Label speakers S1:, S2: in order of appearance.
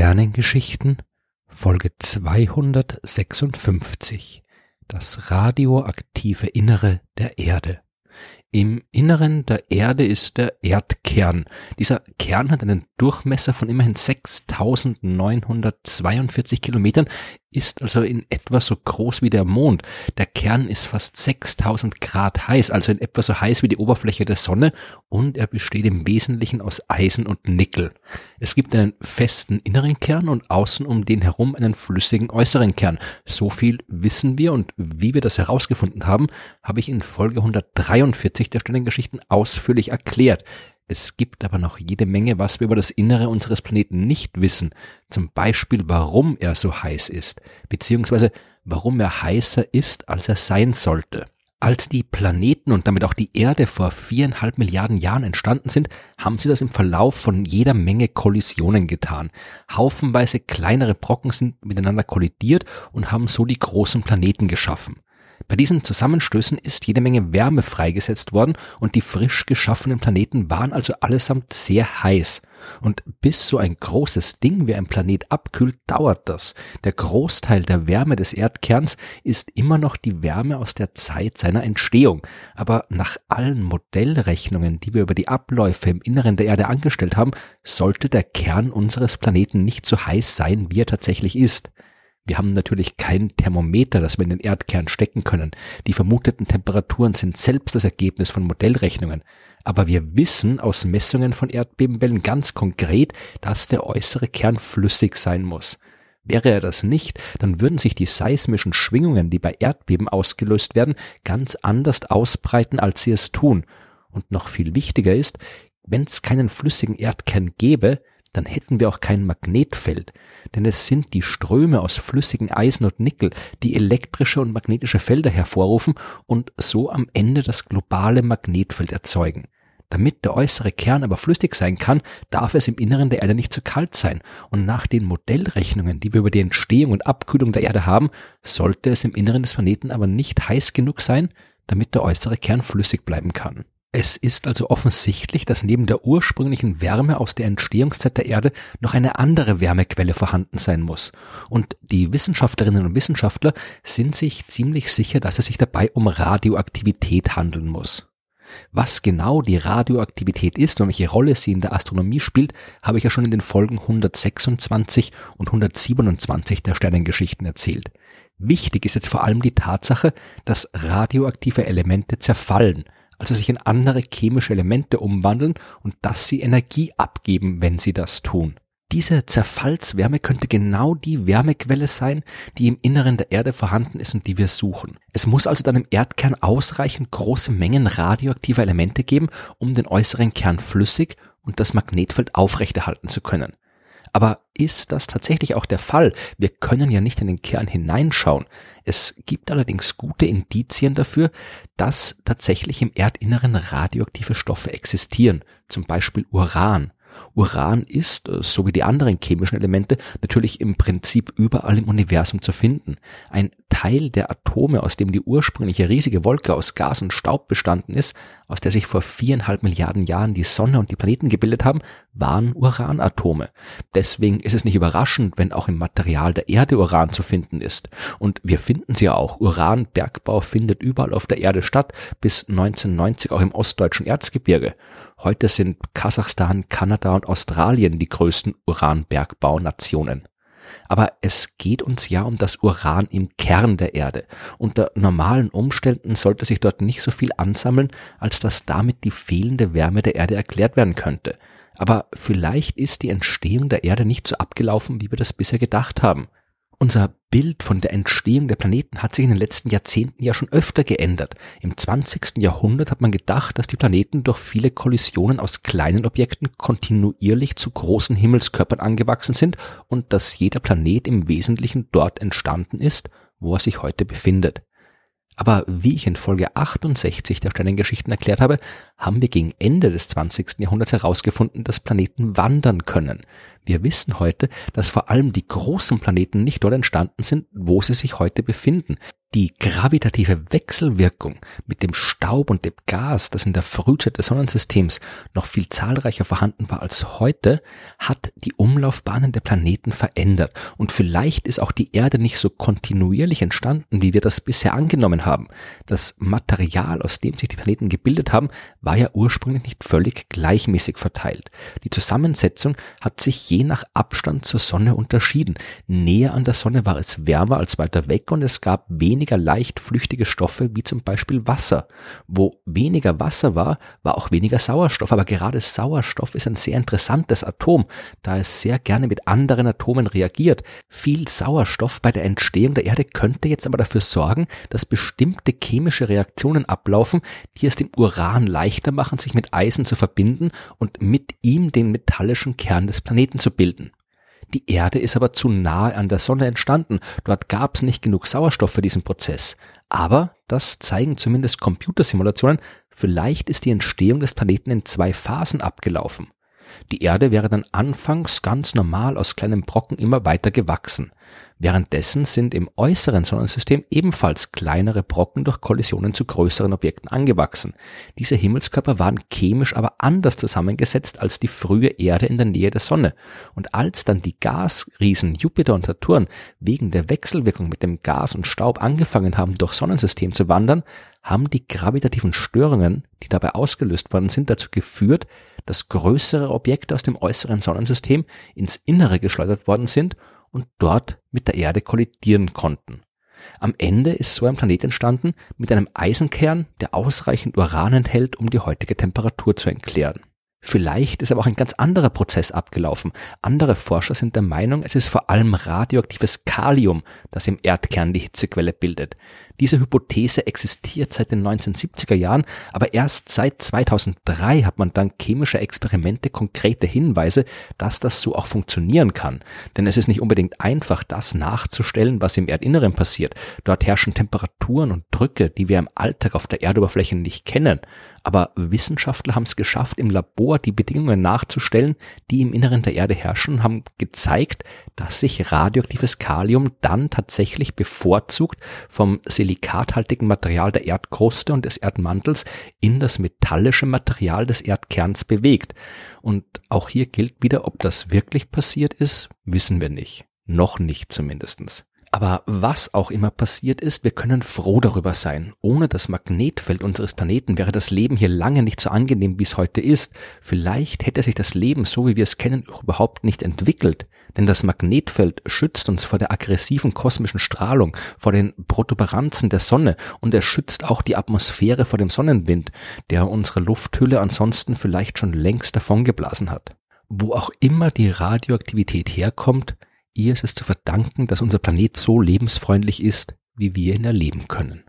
S1: Sternengeschichten Folge 256 Das radioaktive Innere der Erde im Inneren der Erde ist der Erdkern. Dieser Kern hat einen Durchmesser von immerhin 6942 Kilometern, ist also in etwa so groß wie der Mond. Der Kern ist fast 6000 Grad heiß, also in etwa so heiß wie die Oberfläche der Sonne und er besteht im Wesentlichen aus Eisen und Nickel. Es gibt einen festen inneren Kern und außen um den herum einen flüssigen äußeren Kern. So viel wissen wir und wie wir das herausgefunden haben, habe ich in Folge 143 der Sternengeschichten ausführlich erklärt. Es gibt aber noch jede Menge, was wir über das Innere unseres Planeten nicht wissen. Zum Beispiel, warum er so heiß ist, beziehungsweise warum er heißer ist, als er sein sollte. Als die Planeten und damit auch die Erde vor viereinhalb Milliarden Jahren entstanden sind, haben sie das im Verlauf von jeder Menge Kollisionen getan. Haufenweise kleinere Brocken sind miteinander kollidiert und haben so die großen Planeten geschaffen. Bei diesen Zusammenstößen ist jede Menge Wärme freigesetzt worden und die frisch geschaffenen Planeten waren also allesamt sehr heiß. Und bis so ein großes Ding wie ein Planet abkühlt, dauert das. Der Großteil der Wärme des Erdkerns ist immer noch die Wärme aus der Zeit seiner Entstehung. Aber nach allen Modellrechnungen, die wir über die Abläufe im Inneren der Erde angestellt haben, sollte der Kern unseres Planeten nicht so heiß sein, wie er tatsächlich ist. Wir haben natürlich kein Thermometer, das wir in den Erdkern stecken können. Die vermuteten Temperaturen sind selbst das Ergebnis von Modellrechnungen. Aber wir wissen aus Messungen von Erdbebenwellen ganz konkret, dass der äußere Kern flüssig sein muss. Wäre er das nicht, dann würden sich die seismischen Schwingungen, die bei Erdbeben ausgelöst werden, ganz anders ausbreiten, als sie es tun. Und noch viel wichtiger ist, wenn es keinen flüssigen Erdkern gäbe, dann hätten wir auch kein Magnetfeld, denn es sind die Ströme aus flüssigen Eisen und Nickel, die elektrische und magnetische Felder hervorrufen und so am Ende das globale Magnetfeld erzeugen. Damit der äußere Kern aber flüssig sein kann, darf es im Inneren der Erde nicht zu kalt sein. Und nach den Modellrechnungen, die wir über die Entstehung und Abkühlung der Erde haben, sollte es im Inneren des Planeten aber nicht heiß genug sein, damit der äußere Kern flüssig bleiben kann. Es ist also offensichtlich, dass neben der ursprünglichen Wärme aus der Entstehungszeit der Erde noch eine andere Wärmequelle vorhanden sein muss. Und die Wissenschaftlerinnen und Wissenschaftler sind sich ziemlich sicher, dass es sich dabei um Radioaktivität handeln muss. Was genau die Radioaktivität ist und welche Rolle sie in der Astronomie spielt, habe ich ja schon in den Folgen 126 und 127 der Sternengeschichten erzählt. Wichtig ist jetzt vor allem die Tatsache, dass radioaktive Elemente zerfallen, also sich in andere chemische Elemente umwandeln und dass sie Energie abgeben, wenn sie das tun. Diese Zerfallswärme könnte genau die Wärmequelle sein, die im Inneren der Erde vorhanden ist und die wir suchen. Es muss also dann im Erdkern ausreichend große Mengen radioaktiver Elemente geben, um den äußeren Kern flüssig und das Magnetfeld aufrechterhalten zu können. Aber ist das tatsächlich auch der Fall? Wir können ja nicht in den Kern hineinschauen. Es gibt allerdings gute Indizien dafür, dass tatsächlich im Erdinneren radioaktive Stoffe existieren, zum Beispiel Uran. Uran ist, äh, so wie die anderen chemischen Elemente, natürlich im Prinzip überall im Universum zu finden. Ein Teil der Atome, aus dem die ursprüngliche riesige Wolke aus Gas und Staub bestanden ist, aus der sich vor viereinhalb Milliarden Jahren die Sonne und die Planeten gebildet haben, waren Uranatome. Deswegen ist es nicht überraschend, wenn auch im Material der Erde Uran zu finden ist. Und wir finden sie ja auch. Uranbergbau findet überall auf der Erde statt, bis 1990 auch im ostdeutschen Erzgebirge. Heute sind Kasachstan, Kanada und Australien die größten Uranbergbaunationen. Aber es geht uns ja um das Uran im Kern der Erde. Unter normalen Umständen sollte sich dort nicht so viel ansammeln, als dass damit die fehlende Wärme der Erde erklärt werden könnte. Aber vielleicht ist die Entstehung der Erde nicht so abgelaufen, wie wir das bisher gedacht haben. Unser Bild von der Entstehung der Planeten hat sich in den letzten Jahrzehnten ja schon öfter geändert. Im 20. Jahrhundert hat man gedacht, dass die Planeten durch viele Kollisionen aus kleinen Objekten kontinuierlich zu großen Himmelskörpern angewachsen sind und dass jeder Planet im Wesentlichen dort entstanden ist, wo er sich heute befindet. Aber wie ich in Folge 68 der Sternengeschichten erklärt habe, haben wir gegen Ende des 20. Jahrhunderts herausgefunden, dass Planeten wandern können. Wir wissen heute, dass vor allem die großen Planeten nicht dort entstanden sind, wo sie sich heute befinden. Die gravitative Wechselwirkung mit dem Staub und dem Gas, das in der Frühzeit des Sonnensystems noch viel zahlreicher vorhanden war als heute, hat die Umlaufbahnen der Planeten verändert. Und vielleicht ist auch die Erde nicht so kontinuierlich entstanden, wie wir das bisher angenommen haben. Das Material, aus dem sich die Planeten gebildet haben, war ja ursprünglich nicht völlig gleichmäßig verteilt. Die Zusammensetzung hat sich je nach Abstand zur Sonne unterschieden. Näher an der Sonne war es wärmer als weiter weg und es gab weniger leicht flüchtige Stoffe wie zum Beispiel Wasser. Wo weniger Wasser war, war auch weniger Sauerstoff, aber gerade Sauerstoff ist ein sehr interessantes Atom, da es sehr gerne mit anderen Atomen reagiert. Viel Sauerstoff bei der Entstehung der Erde könnte jetzt aber dafür sorgen, dass bestimmte chemische Reaktionen ablaufen, die es dem Uran leichter machen, sich mit Eisen zu verbinden und mit ihm den metallischen Kern des Planeten zu bilden. Die Erde ist aber zu nahe an der Sonne entstanden, dort gab es nicht genug Sauerstoff für diesen Prozess. Aber, das zeigen zumindest Computersimulationen, vielleicht ist die Entstehung des Planeten in zwei Phasen abgelaufen. Die Erde wäre dann anfangs ganz normal aus kleinen Brocken immer weiter gewachsen. Währenddessen sind im äußeren Sonnensystem ebenfalls kleinere Brocken durch Kollisionen zu größeren Objekten angewachsen. Diese Himmelskörper waren chemisch aber anders zusammengesetzt als die frühe Erde in der Nähe der Sonne. Und als dann die Gasriesen Jupiter und Saturn wegen der Wechselwirkung mit dem Gas und Staub angefangen haben, durch Sonnensystem zu wandern, haben die gravitativen Störungen, die dabei ausgelöst worden sind, dazu geführt, dass größere Objekte aus dem äußeren Sonnensystem ins Innere geschleudert worden sind und dort mit der Erde kollidieren konnten. Am Ende ist so ein Planet entstanden mit einem Eisenkern, der ausreichend Uran enthält, um die heutige Temperatur zu entklären. Vielleicht ist aber auch ein ganz anderer Prozess abgelaufen. Andere Forscher sind der Meinung, es ist vor allem radioaktives Kalium, das im Erdkern die Hitzequelle bildet. Diese Hypothese existiert seit den 1970er Jahren, aber erst seit 2003 hat man dank chemischer Experimente konkrete Hinweise, dass das so auch funktionieren kann. Denn es ist nicht unbedingt einfach, das nachzustellen, was im Erdinneren passiert. Dort herrschen Temperaturen und Drücke, die wir im Alltag auf der Erdoberfläche nicht kennen. Aber Wissenschaftler haben es geschafft, im Labor die Bedingungen nachzustellen, die im Inneren der Erde herrschen, haben gezeigt, dass sich radioaktives Kalium dann tatsächlich bevorzugt vom silikathaltigen Material der Erdkruste und des Erdmantels in das metallische Material des Erdkerns bewegt. Und auch hier gilt wieder, ob das wirklich passiert ist, wissen wir nicht. Noch nicht zumindestens. Aber was auch immer passiert ist, wir können froh darüber sein. Ohne das Magnetfeld unseres Planeten wäre das Leben hier lange nicht so angenehm, wie es heute ist. Vielleicht hätte sich das Leben, so wie wir es kennen, überhaupt nicht entwickelt. Denn das Magnetfeld schützt uns vor der aggressiven kosmischen Strahlung, vor den Protuberanzen der Sonne und er schützt auch die Atmosphäre vor dem Sonnenwind, der unsere Lufthülle ansonsten vielleicht schon längst davongeblasen hat. Wo auch immer die Radioaktivität herkommt, ihr ist es zu verdanken, dass unser Planet so lebensfreundlich ist, wie wir ihn erleben können.